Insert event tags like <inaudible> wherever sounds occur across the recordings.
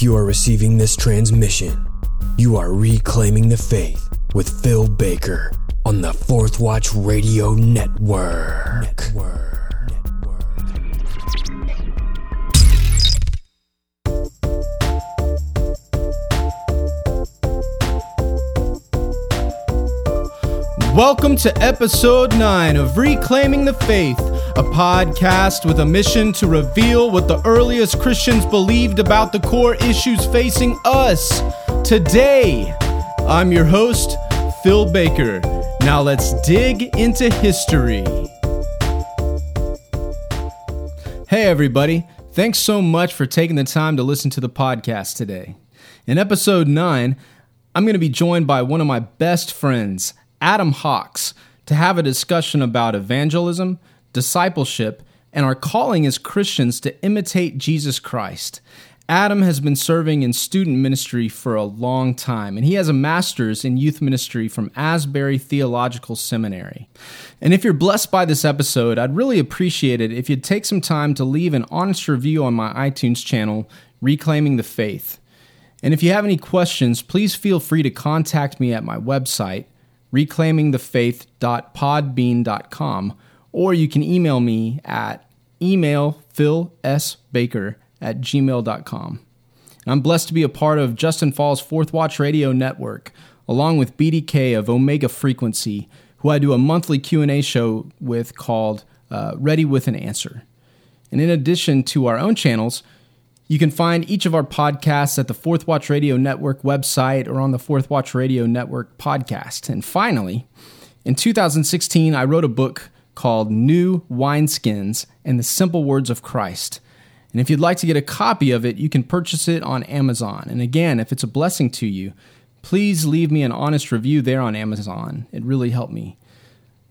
You are receiving this transmission, you are reclaiming the faith with Phil Baker on the Fourth Watch Radio Network. Network. Welcome to episode 9 of Reclaiming the Faith, a podcast with a mission to reveal what the earliest Christians believed about the core issues facing us. Today, I'm your host, Phil Baker. Now let's dig into history. Hey, everybody. Thanks so much for taking the time to listen to the podcast today. In episode 9, I'm going to be joined by one of my best friends, Adam Hawks to have a discussion about evangelism, discipleship, and our calling as Christians to imitate Jesus Christ. Adam has been serving in student ministry for a long time, and he has a master's in youth ministry from Asbury Theological Seminary. And if you're blessed by this episode, I'd really appreciate it if you'd take some time to leave an honest review on my iTunes channel, Reclaiming the Faith. And if you have any questions, please feel free to contact me at my website, reclaimingthefaith.podbean.com, or you can email me at emailphilsbaker at gmail.com. And I'm blessed to be a part of Justin Fall's Fourth Watch Radio Network, along with BDK of Omega Frequency, who I do a monthly Q&A show with called uh, Ready with an Answer. And in addition to our own channels, you can find each of our podcasts at the Fourth Watch Radio Network website or on the Fourth Watch Radio Network podcast. And finally, in 2016, I wrote a book called New Wineskins and the Simple Words of Christ. And if you'd like to get a copy of it, you can purchase it on Amazon. And again, if it's a blessing to you, please leave me an honest review there on Amazon. It really helped me.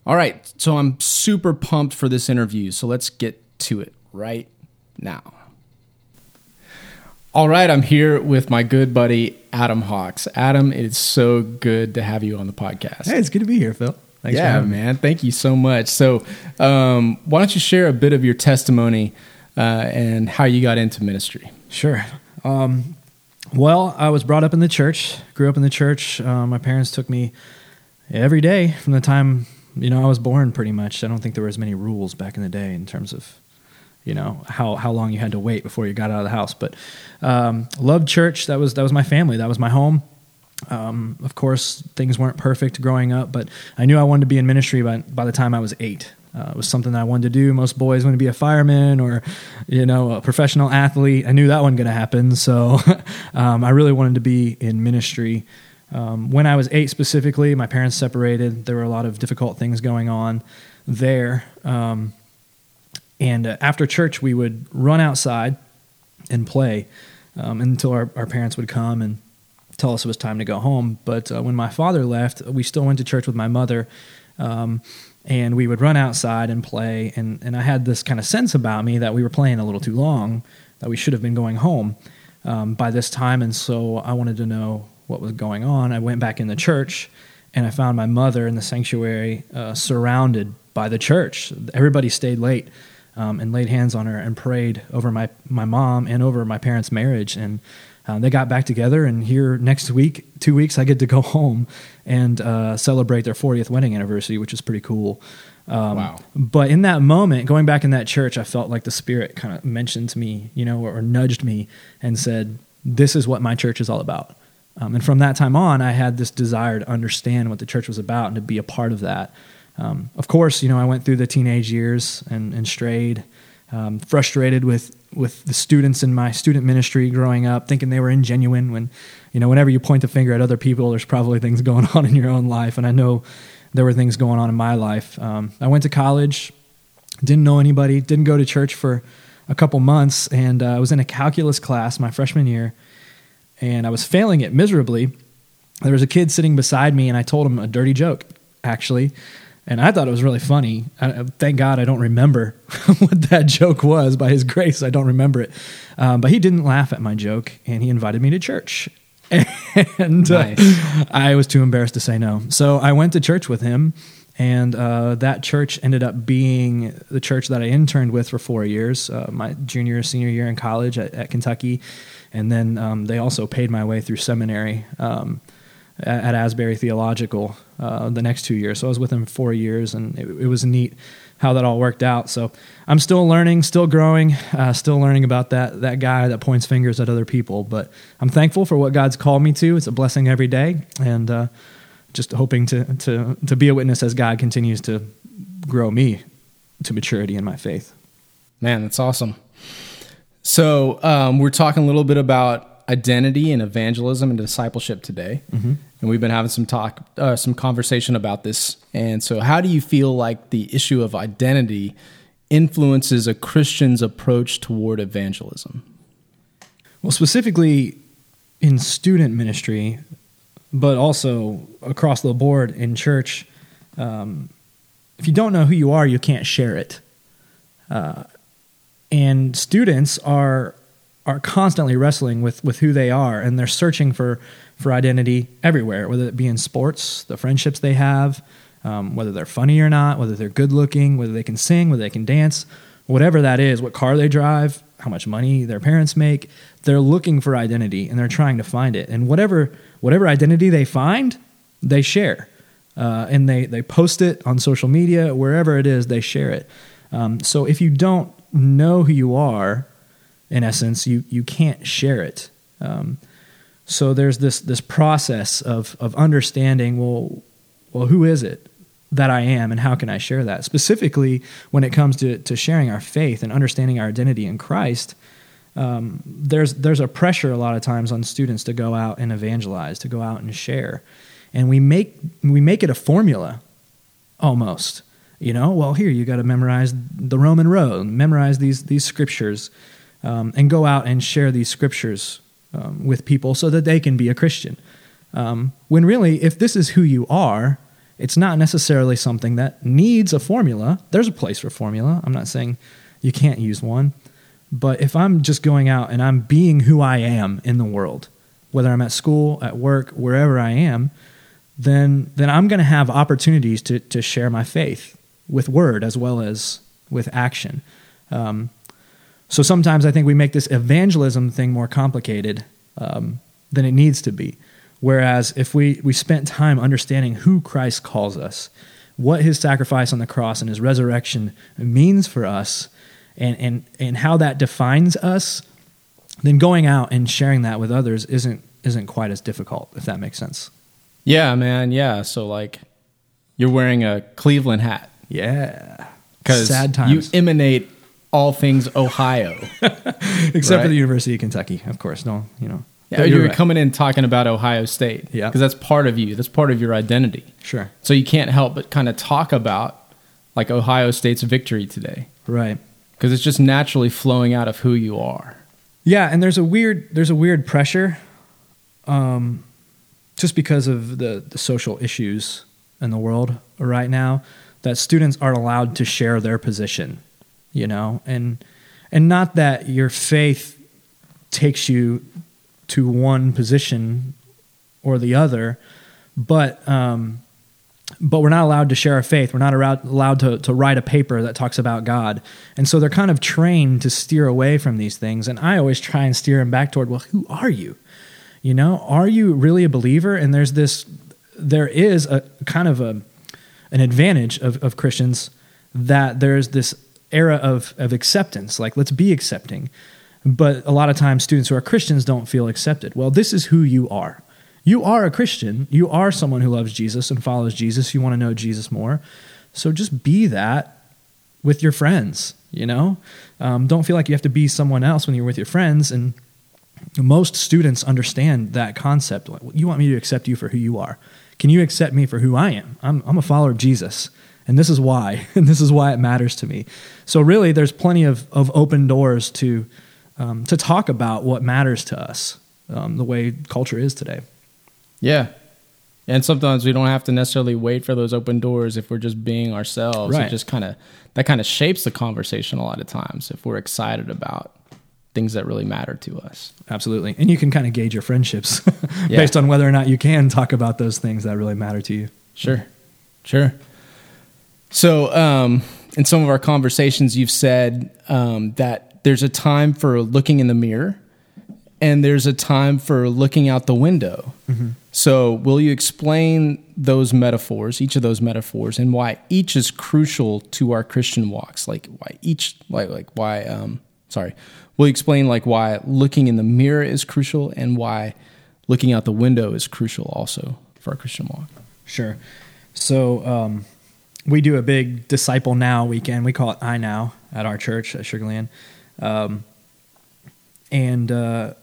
All right, so I'm super pumped for this interview, so let's get to it right now. All right, I'm here with my good buddy Adam Hawks. Adam, it is so good to have you on the podcast. Hey, it's good to be here, Phil. Thanks yeah, man. Thank you so much. So, um, why don't you share a bit of your testimony uh, and how you got into ministry? Sure. Um, well, I was brought up in the church, grew up in the church. Uh, my parents took me every day from the time you know I was born. Pretty much, I don't think there were as many rules back in the day in terms of you know how how long you had to wait before you got out of the house. But um, loved church. That was that was my family. That was my home. Um, of course, things weren't perfect growing up, but I knew I wanted to be in ministry by by the time I was eight. Uh, it was something I wanted to do. Most boys want to be a fireman or, you know, a professional athlete. I knew that wasn't going to happen, <laughs> so um, I really wanted to be in ministry. Um, when I was eight, specifically, my parents separated. There were a lot of difficult things going on there. Um, and uh, after church, we would run outside and play um, until our, our parents would come and tell us it was time to go home. But uh, when my father left, we still went to church with my mother. Um, and we would run outside and play. And, and I had this kind of sense about me that we were playing a little too long, that we should have been going home um, by this time. And so I wanted to know what was going on. I went back in the church and I found my mother in the sanctuary uh, surrounded by the church. Everybody stayed late um, and laid hands on her and prayed over my, my mom and over my parents' marriage. And uh, they got back together, and here next week, two weeks, I get to go <laughs> home and uh, celebrate their 40th wedding anniversary, which is pretty cool. Um, wow. But in that moment, going back in that church, I felt like the Spirit kind of mentioned to me, you know, or, or, nudged me and said, This is what my church is all about. Um, and from that time on, I had this desire to understand what the church was about and to be a part of that. Um, of course, you know, I went through the teenage years and, and strayed, um, frustrated with with the students in my student ministry growing up, thinking they were ingenuine. When, you know, whenever you point the finger at other people, there's probably things going <laughs> on in your own life, and I know there were things going on in my life. Um, I went to college, didn't know anybody, didn't go to church for a couple months, and uh, I was in a calculus class my freshman year, and I was failing it miserably. There was a kid sitting beside me, and I told him a dirty joke, actually and I thought it was really funny. I, thank God I don't remember <laughs> what that joke was. By His grace, I don't remember it. Um, but he didn't laugh at my joke, and he invited me to church. <laughs> and uh, nice. I was too embarrassed to say no. So I went to church with him, And uh, that church ended up being the church that I interned with for four years, uh, my junior, senior year in college at, at Kentucky. And then um, they also paid my way through seminary um, at, at, Asbury Theological uh, the next two years. So I was with him four years, and it, it, was neat how that all worked out. So I'm still learning, still growing, uh, still learning about that, that guy that points fingers at other people. But I'm thankful for what God's called me to. It's a blessing every day. And uh, just hoping to, to, to be a witness as God continues to grow me to maturity in my faith. Man, that's awesome. So, um, we're talking a little bit about identity and evangelism and discipleship today. Mm-hmm. And we've been having some talk, uh, some conversation about this. And so, how do you feel like the issue of identity influences a Christian's approach toward evangelism? Well, specifically in student ministry, but also across the board in church. Um, if you don't know who you are, you can't share it. Uh, and students are are constantly wrestling with with who they are, and they're searching for for identity everywhere, whether it be in sports, the friendships they have, um, whether they're funny or not, whether they're good looking, whether they can sing, whether they can dance, whatever that is, what car they drive, how much money their parents make. They're looking for identity and they're trying to find it. And whatever whatever identity they find, they share. Uh, and they, they post it on social media, wherever it is, they share it. Um, so if you don't know who you are, in essence, you, you can't share it. Um, so there's this, this process of, of understanding well, well, who is it that I am and how can I share that? Specifically, when it comes to, to sharing our faith and understanding our identity in Christ, um, there's there's a pressure a lot of times on students to go out and evangelize, to go out and share, and we make we make it a formula, almost. You know, well, here you got to memorize the Roman road, memorize these these scriptures, um, and go out and share these scriptures um, with people so that they can be a Christian. Um, when really, if this is who you are, it's not necessarily something that needs a formula. There's a place for formula. I'm not saying you can't use one, but if I'm just going out and I'm being who I am in the world, whether I'm at school, at work, wherever I am, then then I'm going to have opportunities to to share my faith with word as well as with action. Um, so sometimes I think we make this evangelism thing more complicated um, than it needs to be. Whereas if we we spent time understanding who Christ calls us, what His sacrifice on the cross and His resurrection means for us, and, and, and how that defines us, then going out and sharing that with others isn't isn't quite as difficult, if that makes sense. Yeah, man. Yeah. So like you're wearing a Cleveland hat. Yeah. Because. You emanate all things Ohio. <laughs> Except right? for the University of Kentucky, of course. No, you know. Yeah, you're, you're right. coming in talking about Ohio State. Yeah. Because that's part of you. That's part of your identity. Sure. So you can't help but kind of talk about like Ohio State's victory today. Right because it's just naturally flowing out of who you are. Yeah, and there's a weird there's a weird pressure, um, just because of the the social issues in the world right now that students aren't allowed to share their position, you know, and and not that your faith takes you to one position or the other, but um, but we're not allowed to share our faith. We're not allowed to, to write a paper that talks about God. And so they're kind of trained to steer away from these things. And I always try and steer them back toward, well, who are you? You know, are you really a believer? And there's this, there is a kind of a, an advantage of, of Christians that there's this era of, of acceptance, like let's be accepting. But a lot of times students who are Christians don't feel accepted. Well, this is who you are you are a Christian. You are someone who loves Jesus and follows Jesus. You want to know Jesus more. So just be that with your friends, you know? Um, don't feel like you have to be someone else when you're with your friends. And most students understand that concept. You want me to accept you for who you are. Can you accept me for who I am? I'm, I'm a follower of Jesus. And this is why. <laughs> And this is why it matters to me. So, really, there's plenty of, of open doors to, um, to talk about what matters to us, um, the way culture is today. Yeah. And sometimes we don't have to necessarily wait for those open doors if we're just being ourselves. Right. It just kind of that kind of shapes the conversation a lot of times if we're excited about things that really matter to us. Absolutely. And you can kind of gauge your friendships <laughs> based on whether or not you can talk about those things that really matter to you. Sure. Sure. So, um, in some of our conversations, you've said um, that there's a time for looking in the mirror and there's a time for looking out the window. So, will you explain those metaphors, each of those metaphors, and why each is crucial to our Christian walks? Like why each, like like why? Um, sorry, will you explain like why looking in the mirror is crucial and why looking out the window is crucial also for our Christian walk? Sure. So um, we do a big Disciple Now weekend. We call it I Now at our church at Sugarland. Um, and uh,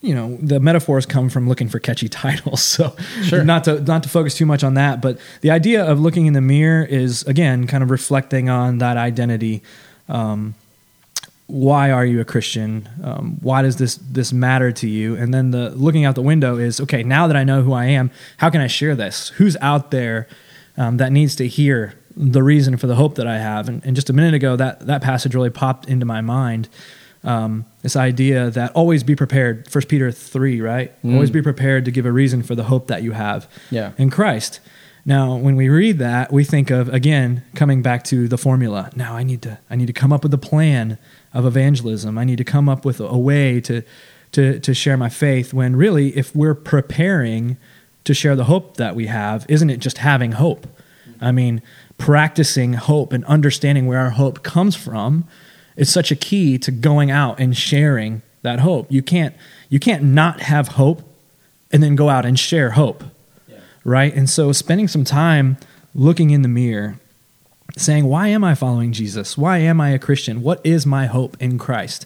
you know the metaphors come from looking for catchy <laughs> titles. So Sure. not to not to focus too much on that, but the idea of looking in the mirror is again kind of reflecting on that identity. Um, why are you a Christian? Um, why does this this matter to you? And then the looking out the window is okay. Now that I know who I am, how can I share this? Who's out there um, that needs to hear the reason for the hope that I have? And, and just a minute ago, that that passage really popped into my mind. Um, this idea that always be prepared. First Peter three, right? Always be prepared to give a reason for the hope that you have Yeah. in Christ. Now, when we read that, we think of again coming back to the formula. Now, I need to I need to come up with a plan of evangelism. I need to come up with a, a way to to to share my faith. When really, if we're preparing to share the hope that we have, isn't it just having hope? I mean, practicing hope and understanding where our hope comes from is such a key to going out and sharing that hope. You can't you can't not have hope and then go out and share hope right? And so spending some time looking in the mirror, saying, Why am I following Jesus? Why am I a Christian? What is my hope in Christ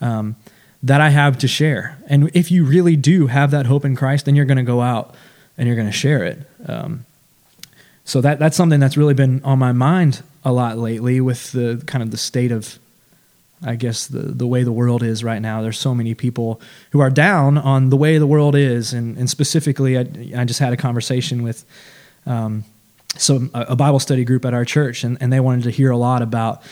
um, that I have to share? And if you really do have that hope in Christ, then you're going to go out and you're going to share it. Um, so that that's something that's really been on my mind a lot lately with the kind of the state of I guess the the way the world is right now. There's so many people who are down on the way the world is, and and specifically, I, I just had a conversation with um, so a, Bible study group at our church, and, and they wanted to hear a lot about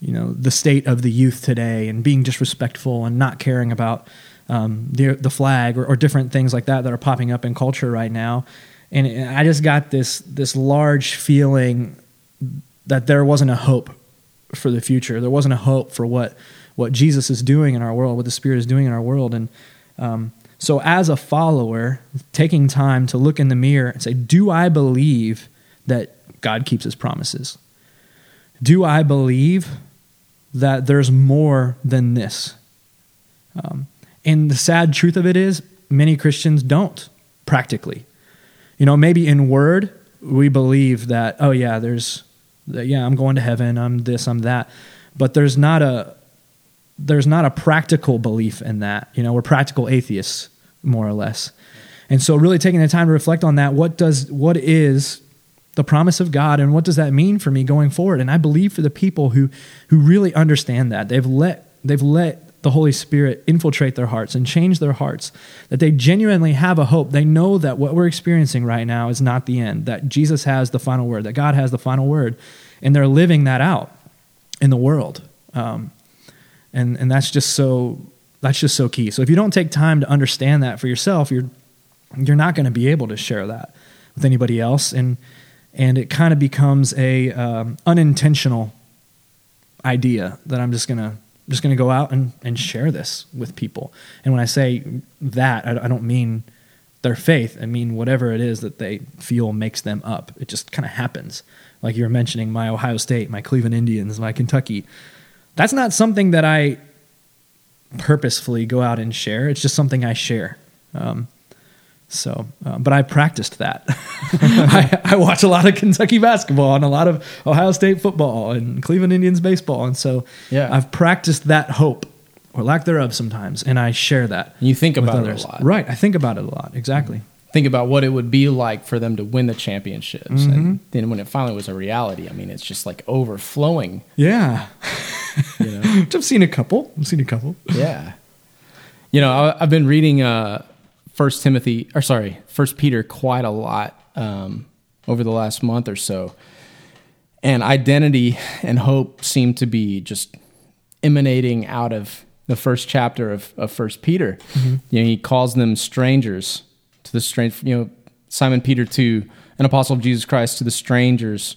you know the state of the youth today and being disrespectful and not caring about um, the the flag or, or different things like that that are popping up in culture right now. And I just got this this large feeling that there wasn't a hope for the future. There wasn't a hope for what what Jesus is doing in our world, what the Spirit is doing in our world, and um, so as a follower, taking time to look in the mirror and say, "Do I believe that God keeps His promises? Do I believe that there's more than this?" Um, and the sad truth of it is, many Christians don't practically. You know, maybe in word we believe that, oh yeah, there's yeah, I'm going to heaven, I'm this, I'm that. But there's not a there's not a practical belief in that. You know, we're practical atheists, more or less. And so really taking the time to reflect on that, what does what is the promise of God and what does that mean for me going forward? And I believe for the people who who really understand that, they've let they've let the Holy Spirit infiltrate their hearts and change their hearts, that they genuinely have a hope. They know that what we're experiencing right now is not the end, that Jesus has the final word, that God has the final word, and they're living that out in the world. Um, and, and that's just so that's just so key. So if you don't take time to understand that for yourself, you're you're not going to be able to share that with anybody else, and and it kind of becomes a um, unintentional idea that I'm just gonna just gonna go out and, and share this with people. And when I say that, I, I don't mean their faith. I mean whatever it is that they feel makes them up. It just kind of happens. Like you were mentioning, my Ohio State, my Cleveland Indians, my Kentucky. That's not something that I purposefully go out and share. It's just something I share. Um, so, uh, but I practiced that. <laughs> I, I watch a lot of Kentucky basketball and a lot of Ohio State football and Cleveland Indians baseball, and so Yeah. I've practiced that hope or lack thereof sometimes, and I share that. You think about it a lot. right? I think about it a lot. Exactly. think about what it would be like for them to win the championships. Mm-hmm. And then when it finally was a reality, I mean, it's just like overflowing. Yeah, <laughs> You know? <laughs> I've seen a couple. I've seen a couple. yeah. You know, I, I've been reading uh, First Timothy, or sorry, First Peter quite a lot um, over the last month or so, and identity and hope seem to be just emanating out of the first chapter of, of First Peter. You know, he calls them strangers to the strange. You know, Simon Peter to an apostle of Jesus Christ to the strangers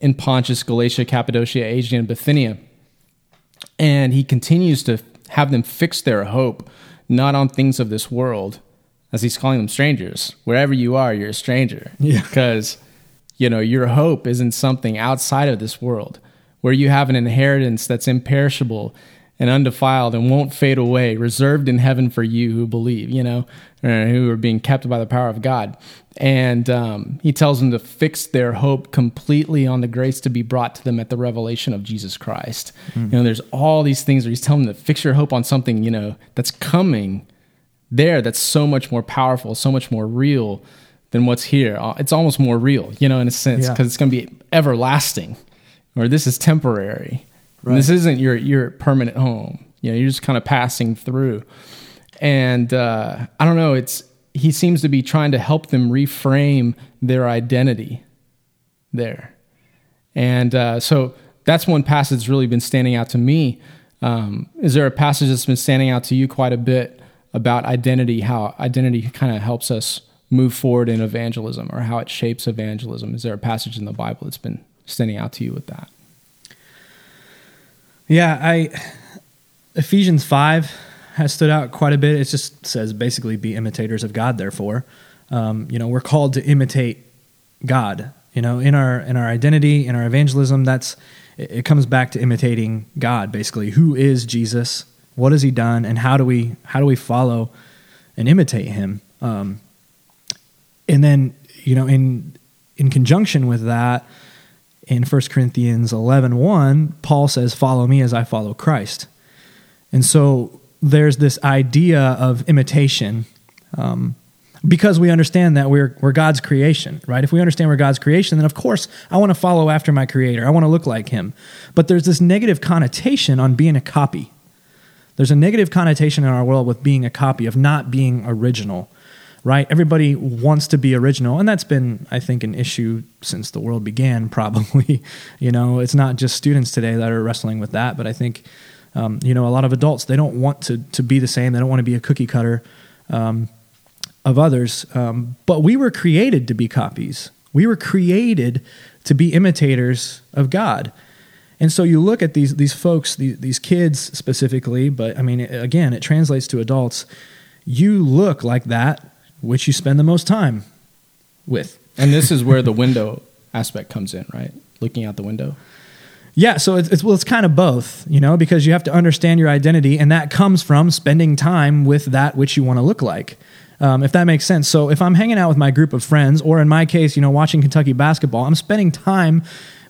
in Pontus, Galatia, Cappadocia, Asia, and Bithynia. And he continues to have them fix their hope not on things of this world, as he's calling them strangers. Wherever you are, you're a stranger. Yeah. Because, you know, your hope isn't something outside of this world where you have an inheritance that's imperishable and undefiled and won't fade away, reserved in heaven for you who believe, you know, who are being kept by the power of God. And um, he tells them to fix their hope completely on the grace to be brought to them at the revelation of Jesus Christ. You know, there's all these things where he's telling them to fix your hope on something, you know, that's coming there that's so much more powerful, so much more real than what's here. Uh, It's almost more real, you know, in a sense, Yeah. because it's going to be everlasting, or this is temporary. And This isn't your your permanent home. You know, you're just kind of passing through. And uh, I don't know. It's he seems to be trying to help them reframe their identity there. And uh, so that's one passage that's really been standing out to me. Um, is there a passage that's been standing out to you quite a bit about identity, how identity kind of helps us move forward in evangelism or how it shapes evangelism? Is there a passage in the Bible that's been standing out to you with that? Yeah, I Ephesians five has stood out quite a bit. It just says basically be imitators of God. Therefore, um, you know, we're called to imitate God. You know, in our in our identity, in our evangelism, that's it, it comes back to imitating God. Basically, who is Jesus? What has He done? And how do we how do we follow and imitate Him? Um, and then you know, in in conjunction with that, in 1 Corinthians 11 1, Paul says, Follow me as I follow Christ. And so there's this idea of imitation um, because we understand that we're, we're God's creation, right? If we understand we're God's creation, then of course I want to follow after my creator. I want to look like him. But there's this negative connotation on being a copy. There's a negative connotation in our world with being a copy, of not being original, right? Everybody wants to be original, and that's been, I think, an issue since the world began, <laughs> probably. you know, it's not just students today that are wrestling with that, but I think, um, you know, a lot of adults, they don't want to, to be the same. They don't want to be a cookie cutter um, of others. Um, but we were created to be copies, we were created to be imitators of God. And so you look at these these folks, these, these kids specifically, but I mean, again, it translates to adults. You look like that which you spend the most time with. And this is where the window aspect comes in, right? Looking out the window. Yeah, so it's, it's well, it's kind of both, you know, because you have to understand your identity, and that comes from spending time with that which you want to look like. Um, if that makes sense. So if I'm hanging out with my group of friends, or in my case, you know, watching Kentucky basketball, I'm spending time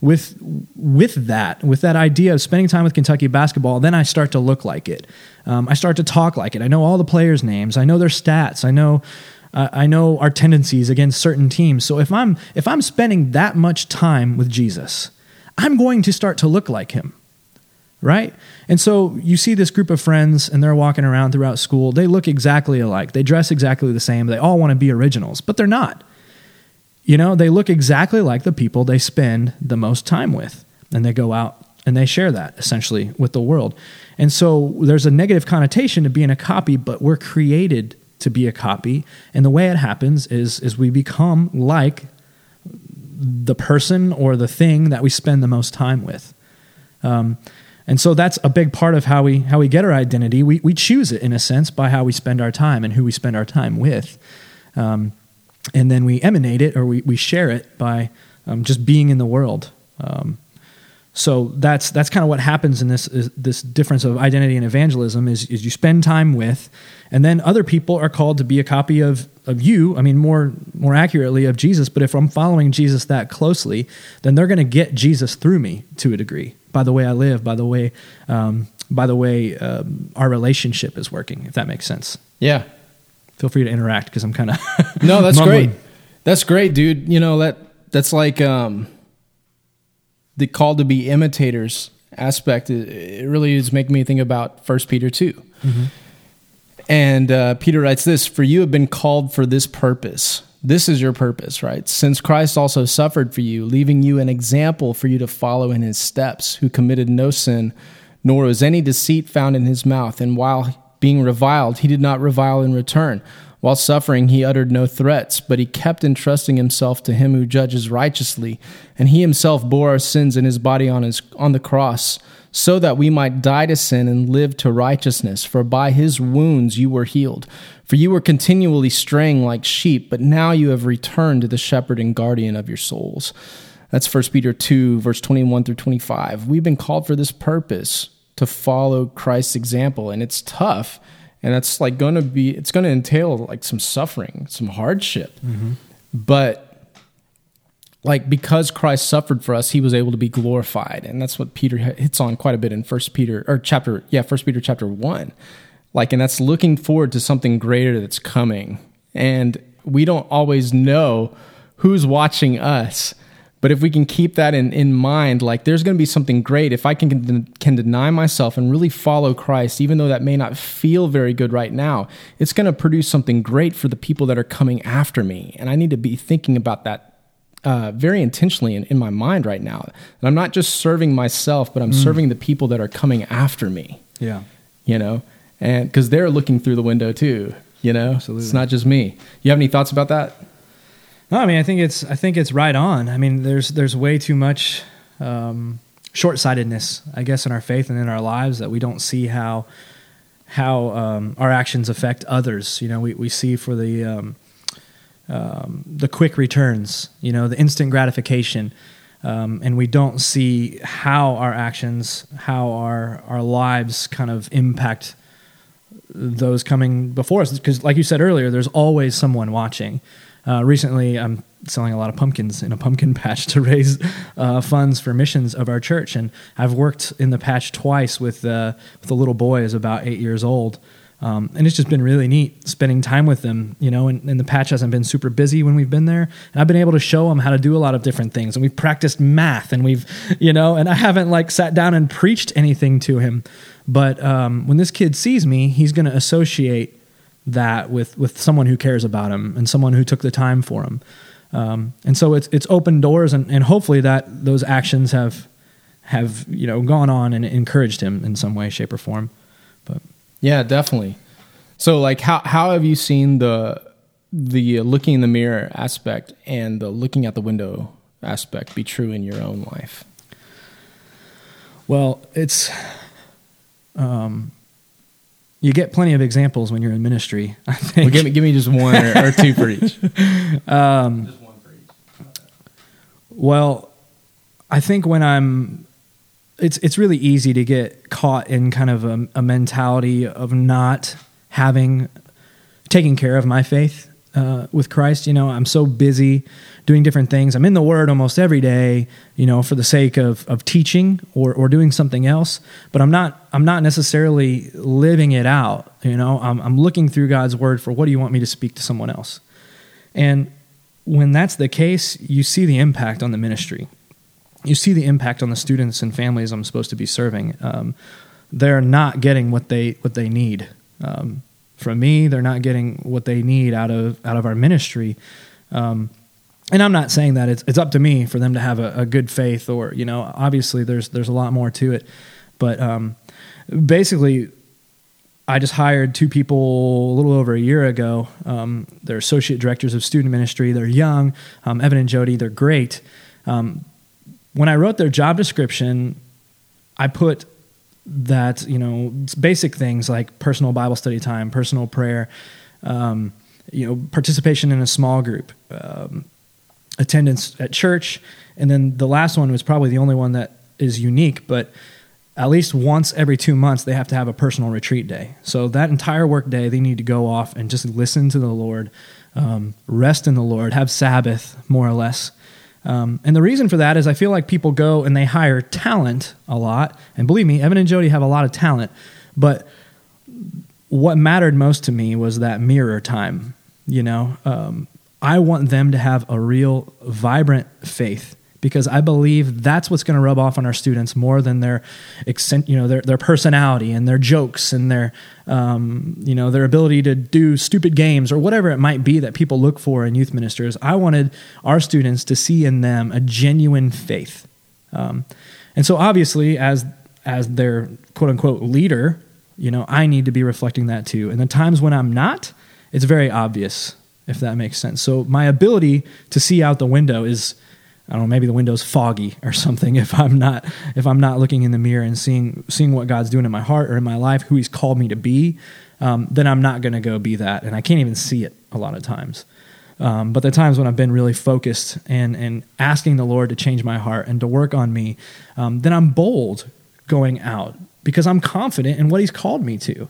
with with that, with that idea of spending time with Kentucky basketball. Then I start to look like it. Um, I start to talk like it. I know all the players' names. I know their stats. I know. I know our tendencies against certain teams. So if I'm if I'm spending that much time with Jesus, I'm going to start to look like him. Right? And so you see this group of friends and they're walking around throughout school. They look exactly alike. They dress exactly the same. They all want to be originals, but they're not. You know, they look exactly like the people they spend the most time with. And they go out and they share that essentially with the world. And so there's a negative connotation to being a copy, but we're created to be a copy. And the way it happens is is we become like the person or the thing that we spend the most time with. Um, and so that's a big part of how we how we get our identity. We we choose it in a sense by how we spend our time and who we spend our time with. Um, and then we emanate it or we, we share it by um, just being in the world. Um, so that's that's kind of what happens in this is this difference of identity and evangelism is, is you spend time with, and then other people are called to be a copy of of you. I mean, more more accurately of Jesus. But if I'm following Jesus that closely, then they're going to get Jesus through me to a degree by the way I live, by the way um, by the way um, our relationship is working. If that makes sense. Yeah. Feel free to interact because I'm kind of <laughs> No, that's great. That's great, dude. You know that that's like um, the call to be imitators aspect. It, it really is making me think about First Peter 2 And uh, Peter writes this: "For you have been called for this purpose. This is your purpose, right? Since Christ also suffered for you, leaving you an example for you to follow in His steps, who committed no sin, nor was any deceit found in His mouth, and while being reviled, he did not revile in return. While suffering, he uttered no threats, but he kept entrusting himself to him who judges righteously, and he himself bore our sins in his body on, his, on the cross, so that we might die to sin and live to righteousness. For by his wounds you were healed. For you were continually straying like sheep, but now you have returned to the shepherd and guardian of your souls. That's 1 Peter 2, verse 21 through 25. We've been called for this purpose to follow Christ's example, and it's tough. And that's like going to be it's going to entail like some suffering some hardship. Mm-hmm. but like because christ suffered for us he was able to be glorified. And that's what peter hits on quite a bit in first peter or chapter yeah first peter chapter 1 like and that's looking forward to something greater that's coming. And we don't always know who's watching us but if we can keep that in, in mind, like there's going to be something great if I can can deny myself and really follow Christ, even though that may not feel very good right now, it's going to produce something great for the people that are coming after me. And I need to be thinking about that uh, very intentionally in, in my mind right now. And I'm not just serving myself, but I'm mm. serving the people that are coming after me. Yeah. You know, and because they're looking through the window too. You know, Absolutely. it's not just me. You have any thoughts about that? No, I mean, I think it's I think it's right on. I mean, there's there's way too much um, short sightedness, I guess, in our faith and in our lives that we don't see how how um, our actions affect others. You know, we we see for the um, um the quick returns, you know, the instant gratification. Um, and we don't see how our actions, how our our lives kind of impact those coming before us. Because, like you said earlier, there's always someone watching. Uh, recently, I'm selling a lot of pumpkins in a pumpkin <laughs> patch to raise uh, funds for missions of our church, and I've worked in the patch twice with uh, with a little boy who's about eight years old. Um, and it's just been really neat spending time with them, you know. And, and, the patch hasn't been super busy when we've been there, and I've been able to show them how to do a lot of different things. And we've practiced math, and we've, you know, and I haven't like sat down and preached anything to him, but um, when this kid sees me, he's going to associate that with with someone who cares about him and someone who took the time for him. Um, and so it's it's opened doors, and, and hopefully that those actions have have you know gone on and encouraged him in some way, shape, or form. But yeah, definitely. So like, how how have you seen the the looking in the mirror aspect and the looking out the window aspect be true in your own life? Well, it's um, you get plenty of examples when you're in ministry. <laughs> I think. Well, give me give me just one or, or two for each. <laughs> Um, just one for each. Well, I think when I'm, it's it's really easy to get caught in kind of a, a mentality of not having taking care of my faith uh, with Christ. You know, I'm so busy doing different things. I'm in the Word almost every day, you know, for the sake of of teaching or or doing something else. But I'm not I'm not necessarily living it out. You know, I'm I'm looking through God's Word for what do you want me to speak to someone else, and when that's the case, you see the impact on the ministry. You see the impact on the students and families I'm supposed to be serving. Um, they're not getting what they what they need. Um, from me. They're not getting what they need out of out of our ministry. Um, and I'm not saying that it's it's up to me for them to have a, a, good faith, or you know, obviously there's there's a lot more to it. But um, basically, I just hired two people a little over a year ago. Um, they're associate directors of student ministry. They're young, um, Evan and Jody. They're great. Um, when I wrote their job description, I put that you know basic things like personal Bible study time, personal prayer, um, you know, participation in a small group, um, attendance at church, and then the last one was probably the only one that is unique, but at least once every two months they have to have a personal retreat day. So that entire work day they need to go off and just listen to the Lord, um, rest in the Lord, have Sabbath more or less. Um, and the reason for that is I feel like people go and they hire talent a lot. And believe me, Evan and Jody have a lot of talent. But what mattered most to me was that mirror time. You know, um, I want them to have a real vibrant faith because I believe that's what's going to rub off on our students more than their, you know, their, their personality and their jokes and their, um, you know, their ability to do stupid games or whatever it might be that people look for in youth ministers. I wanted our students to see in them a genuine faith, um, and so obviously as as their quote unquote leader, you know, I need to be reflecting that too. And the times when I'm not, it's very obvious if that makes sense. So my ability to see out the window is I don't know, maybe the window's foggy or <laughs> something if I'm not if I'm not looking in the mirror and seeing seeing what God's doing in my heart or in my life, who He's called me to be, um, then I'm not going to go be that, and I can't even see it a lot of times. Um, but the times when I've been really focused and and asking the Lord to change my heart and to work on me, um, then I'm bold going out because I'm confident in what He's called me to.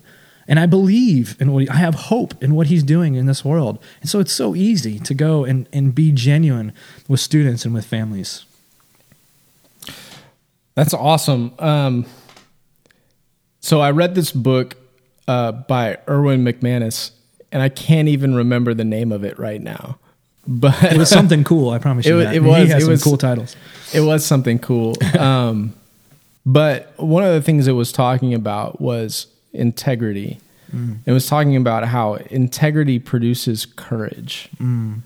And I believe in what he, I have hope in what he's doing in this world. And so it's so easy to go and, and be genuine with students and with families. That's awesome. Um, so I read this book uh, by Erwin McManus, and I can't even remember the name of it right now. <laughs> But it was something cool. I promise you. It, that. it was. It was cool titles. It was something cool. <laughs> Um, but one of the things it was talking about was integrity. Mm. It was talking about how integrity produces courage. Mm.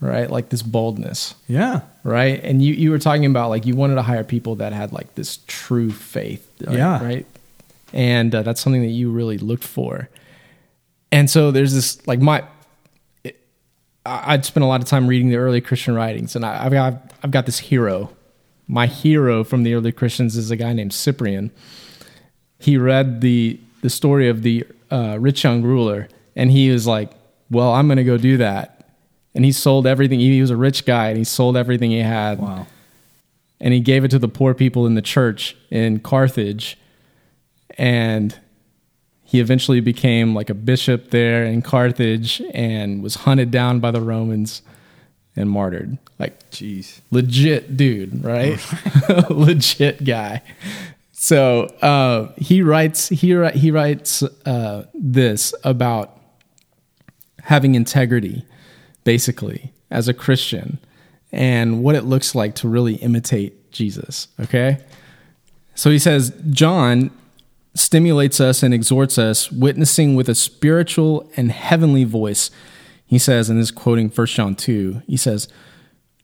Right? Like this boldness. Yeah. Right? And you, you were talking about like you wanted to hire people that had like this true faith. Right? Yeah. Right? And uh, that's something that you really looked for. And so there's this like my I'd spent a lot of time reading the early Christian writings, and I, have got I've got this hero. My hero from the early Christians is a guy named Cyprian. He read the the story of the uh, rich young ruler, and he was like, "Well, I'm going to go do that." And he sold everything. He was a rich guy, and he sold everything he had. Wow. And he gave it to the poor people in the church in Carthage, and he eventually became like a bishop there in Carthage and was hunted down by the Romans and martyred. Like, jeez, legit dude, right? <laughs> legit guy. So uh, he writes he he writes uh, this about having integrity, basically as a Christian, and what it looks like to really imitate Jesus. Okay, so he says John stimulates us and exhorts us, witnessing with a spiritual and heavenly voice. He says, and this is quoting 1 John 2, he says,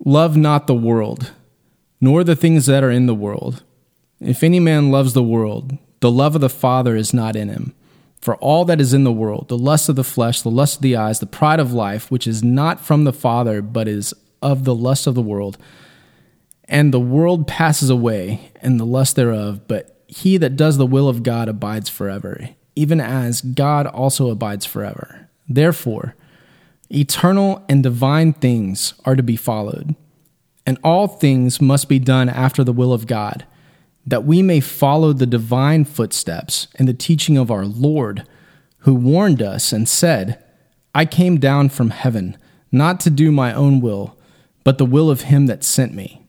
Love not the world, nor the things that are in the world. If any man loves the world, the love of the Father is not in him. For all that is in the world, the lust of the flesh, the lust of the eyes, the pride of life, which is not from the Father, but is of the lust of the world. And the world passes away, and the lust thereof, but he that does the will of God abides forever, even as God also abides forever. Therefore, eternal and divine things are to be followed, and all things must be done after the will of God that we may follow the divine footsteps and the teaching of our Lord, who warned us and said, I came down from heaven, not to do my own will, but the will of him that sent me.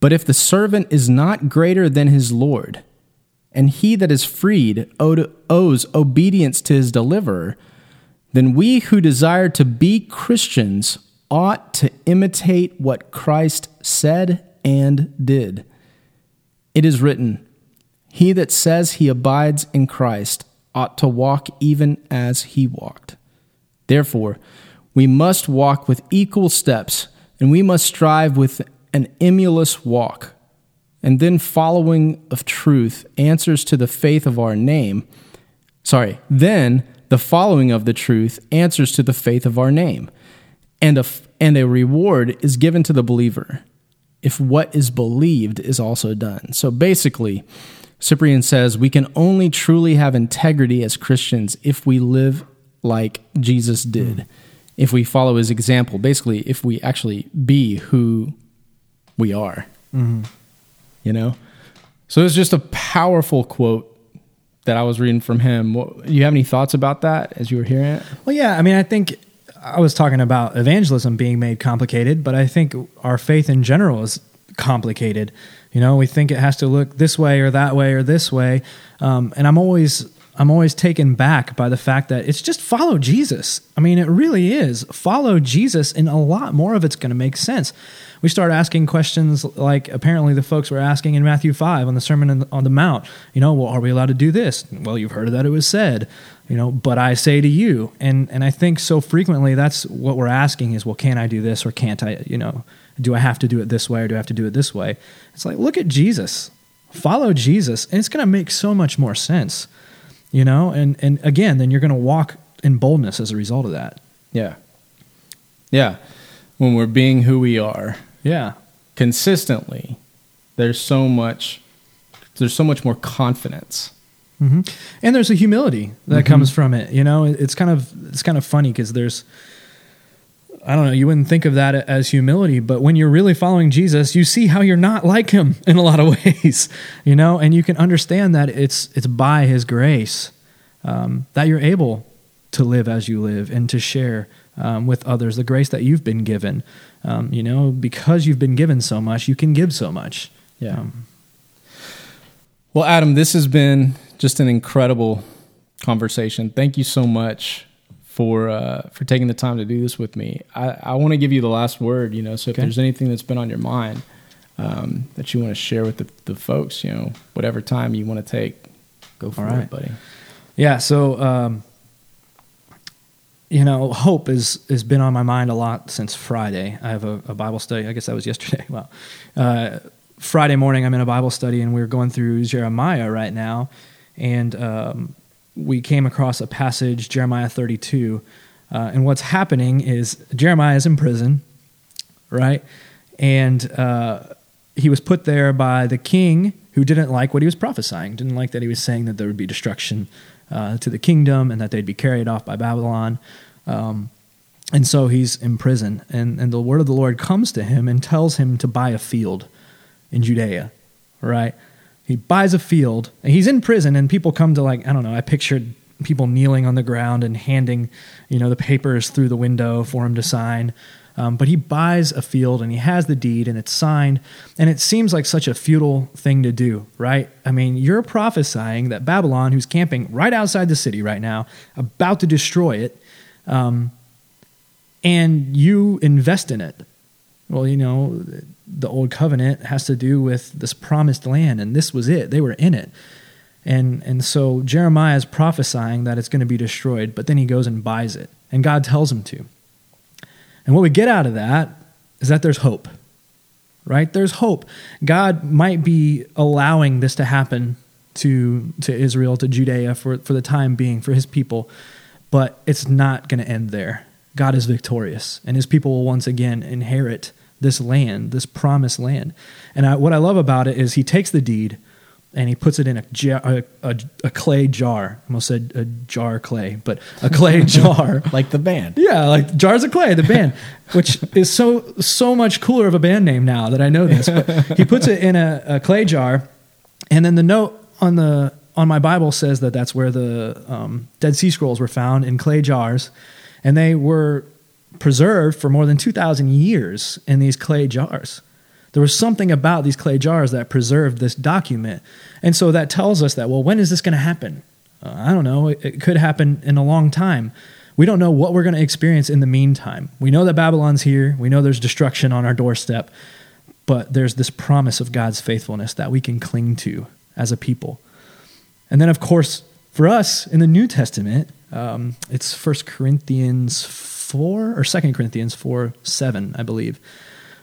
But if the servant is not greater than his Lord, and he that is freed owes obedience to his deliverer, then we who desire to be Christians ought to imitate what Christ said and did. It is written, He that says he abides in Christ ought to walk even as he walked. Therefore, we must walk with equal steps, and we must strive with an emulous walk. And then, following of truth answers to the faith of our name. Sorry, then the following of the truth answers to the faith of our name. And a, and a reward is given to the believer if what is believed is also done. So basically, Cyprian says we can only truly have integrity as Christians if we live like Jesus did, mm. if we follow his example. Basically, if we actually be who we are. Mm-hmm. You know? So it's just a powerful quote that I was reading from him. You have any thoughts about that as you were hearing it? Well, yeah. I mean, I think I was talking about evangelism being made complicated, but I think our faith in general is complicated. You know, we think it has to look this way or that way or this way, um, and I'm always I'm always taken back by the fact that it's just follow Jesus. I mean, it really is follow Jesus, and a lot more of it's going to make sense. We start asking questions like apparently the folks were asking in Matthew five on the Sermon on the Mount. You know, well, are we allowed to do this? Well, you've heard that it was said you know but i say to you and and i think so frequently that's what we're asking is well can i do this or can't i you know do i have to do it this way or do i have to do it this way it's like look at jesus follow jesus and it's going to make so much more sense you know and and again then you're going to walk in boldness as a result of that. Yeah. Yeah. When we're being who we are Yeah. consistently, there's so much there's so much more confidence. Hmm And there's a humility that comes from it. You know, it's kind of it's kind of funny because there's I don't know, you wouldn't think of that as humility, but when you're really following Jesus, you see how you're not like him <laughs> in a lot of ways, you know, and you can understand that it's it's by his grace um, that you're able to live as you live and to share um, with others the grace that you've been given. Um, you know, because you've been given so much, you can give so much. Yeah. Well, Adam, this has been just an incredible conversation. Thank you so much for uh, for taking the time to do this with me. I, I want to give you the last word. You know, so if Okay. there's anything that's been on your mind um, that you want to share with the, the folks, you know, whatever time you want to take, go for right. it, buddy. Yeah, so um, you know, hope is has been on my mind a lot since Friday. I have a, a Bible study. I guess that was yesterday. <laughs> Well, uh, Friday morning, I'm in a Bible study, and we're going through Jeremiah right now, and um, we came across a passage, Jeremiah 32, uh, and what's happening is Jeremiah is in prison, right, and uh, he was put there by the king who didn't like what he was prophesying, didn't like that he was saying that there would be destruction uh, to the kingdom and that they'd be carried off by Babylon. Um, and so he's in prison. And, and the word of the Lord comes to him and tells him to buy a field in Judea, right? He buys a field, and he's in prison, and people come to, like, I don't know, I pictured people kneeling on the ground and handing, you know, the papers through the window for him to sign. Um, but he buys a field and he has the deed and it's signed. And it seems like such a futile thing to do, right? I mean, you're prophesying that Babylon, who's camping right outside the city right now, about to destroy it, um, and you invest in it. Well, you know, the old covenant has to do with this promised land, and this was it. They were in it. And, and so Jeremiah is prophesying that it's going to be destroyed, but then he goes and buys it, and God tells him to. And what we get out of that is that there's hope, right? There's hope. God might be allowing this to happen to, to Israel, to Judea for, for the time being, for his people, but it's not going to end there. God is victorious, and his people will once again inherit this land, this promised land. And I, what I love about it is he takes the deed and he puts it in a, jar, a, a, a clay jar. I almost said a jar clay, but a clay <laughs> jar. Like the band. Yeah, like Jars of Clay, the band, which is so so much cooler of a band name now that I know this. But he puts it in a, a clay jar, and then the note on the on my Bible says that that's where the um, Dead Sea Scrolls were found in clay jars, and they were preserved for more than two thousand years in these clay jars. There was something about these clay jars that preserved this document, and so that tells us that well, when is this going to happen? Uh, I don't know. It, it could happen in a long time. We don't know what we're going to experience in the meantime. We know that Babylon's here. We know there's destruction on our doorstep, but there's this promise of God's faithfulness that we can cling to as a people. And then, of course, for us in the New Testament, um, it's 1 Corinthians 4 or 2 Corinthians 4 7, I believe,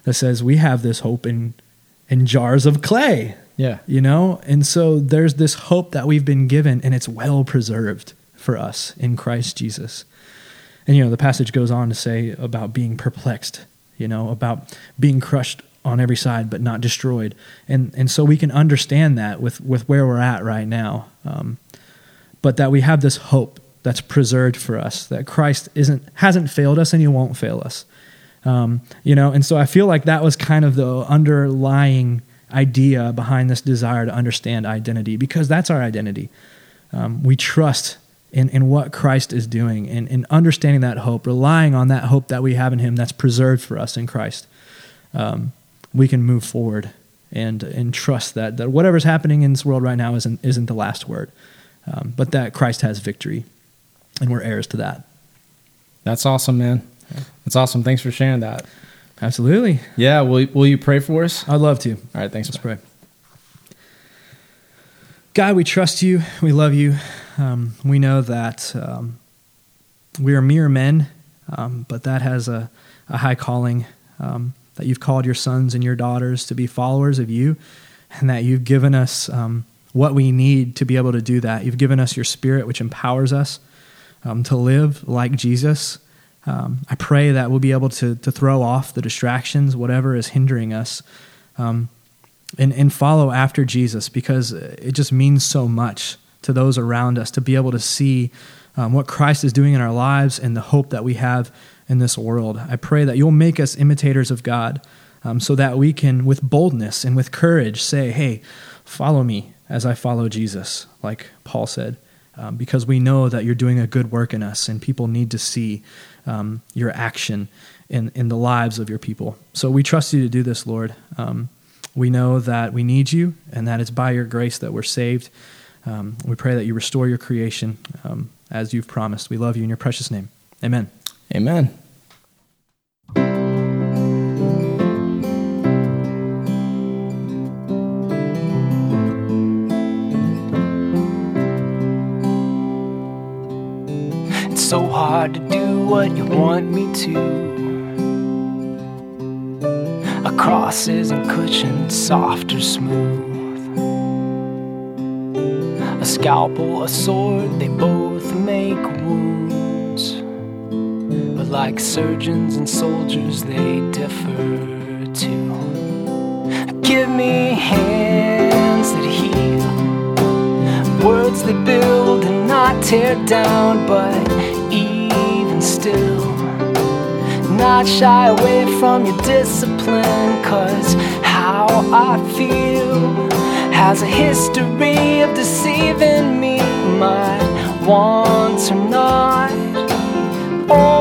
that says we have this hope in, in jars of clay Yeah. you know? And so there's this hope that we've been given and it's well preserved for us in christ jesus. And you know the passage goes on to say about being perplexed you know about being crushed on every side but not destroyed. And and so we can understand that with with where we're at right now. Um, but that we have this hope that's preserved for us that christ isn't hasn't failed us and he won't fail us. Um, you know and so i feel like that was kind of the underlying idea behind this desire to understand identity because that's our identity. Um, we trust in, in what christ is doing and in understanding that hope relying on that hope that we have in him that's preserved for us in christ. Um, we can move forward and and trust that that whatever's happening in this world right now isn't isn't the last word um, but that christ has victory and we're heirs to that That's awesome, man. That's awesome. Thanks for sharing that. absolutely Yeah. Will, will you pray for us? i'd love to All right. Thanks. Let's pray. God, we trust you. We love you. Um, we know that um, we are mere men, um, but that has a, a high calling. Um, that you've called your sons and your daughters to be followers of you, and that you've given us um, what we need to be able to do that. You've given us your spirit, which empowers us. Um, to live like Jesus. Um, I pray that we'll be able to, to throw off the distractions, whatever is hindering us, um, and, and follow after Jesus because it just means so much to those around us to be able to see um, what Christ is doing in our lives and the hope that we have in this world. I pray that you'll make us imitators of God um, so that we can, with boldness and with courage, say, Hey, follow me as I follow Jesus, like Paul said, um, because we know that you're doing a good work in us and people need to see um, your action in, in the lives of your people. So we trust you to do this, Lord. Um, we know that we need you and that it's by your grace that we're saved. Um, we pray that you restore your creation um, as you've promised. We love you in your precious name. Amen. Amen. So hard to do what you want me to. A cross isn't cushioned, soft or smooth. A scalpel, a sword, they both make wounds. But like surgeons and soldiers, they differ too. Give me hands that heal, words that build and not tear down, but even still, not shy away from your discipline, cause how I feel has a history of deceiving me. My wants are not always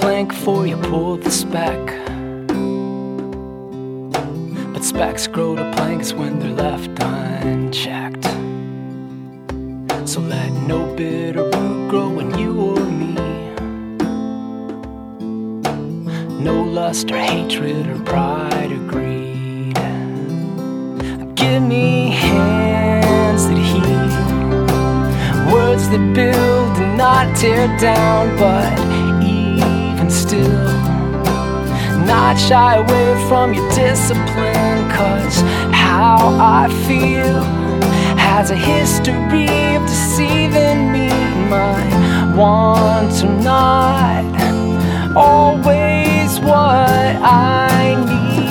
plank before you pull the speck. But specks grow to planks when they're left unchecked. So let no bitter root grow in you or me. No lust or hatred or pride or greed. Give me hands that heal, words that build and not tear down, but even still. Not shy away from your discipline cause how I feel has a history of deceiving me. My wants are not always what I need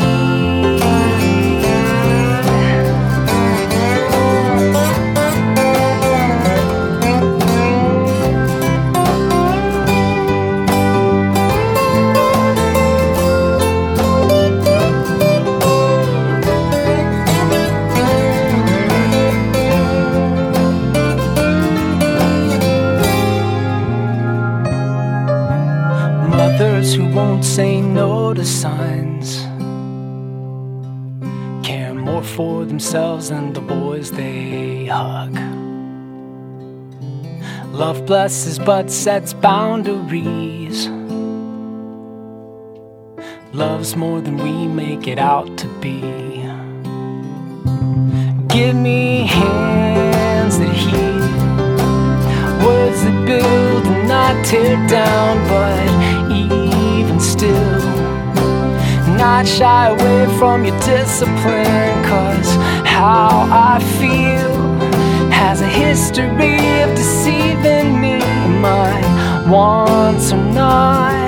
for themselves and the boys they hug. Love blesses but sets boundaries. Love's more than we make it out to be. Give me hands that heal words that build and not tear down, but even still, not shy away from your discipline, how I feel has a history of deceiving me. My wants are not